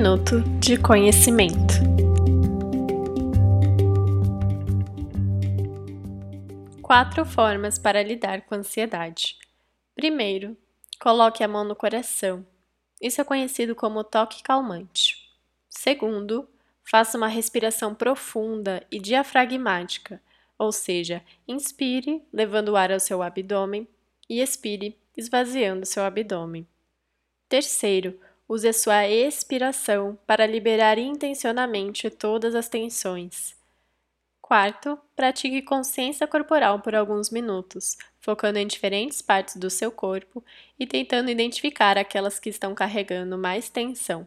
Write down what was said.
minuto de conhecimento. Quatro formas para lidar com a ansiedade. Primeiro, coloque a mão no coração. Isso é conhecido como toque calmante. Segundo, faça uma respiração profunda e diafragmática, ou seja, inspire, levando o ar ao seu abdômen, e expire, esvaziando seu abdômen. Terceiro, use a sua expiração para liberar intencionalmente todas as tensões. Quarto, pratique consciência corporal por alguns minutos, focando em diferentes partes do seu corpo e tentando identificar aquelas que estão carregando mais tensão.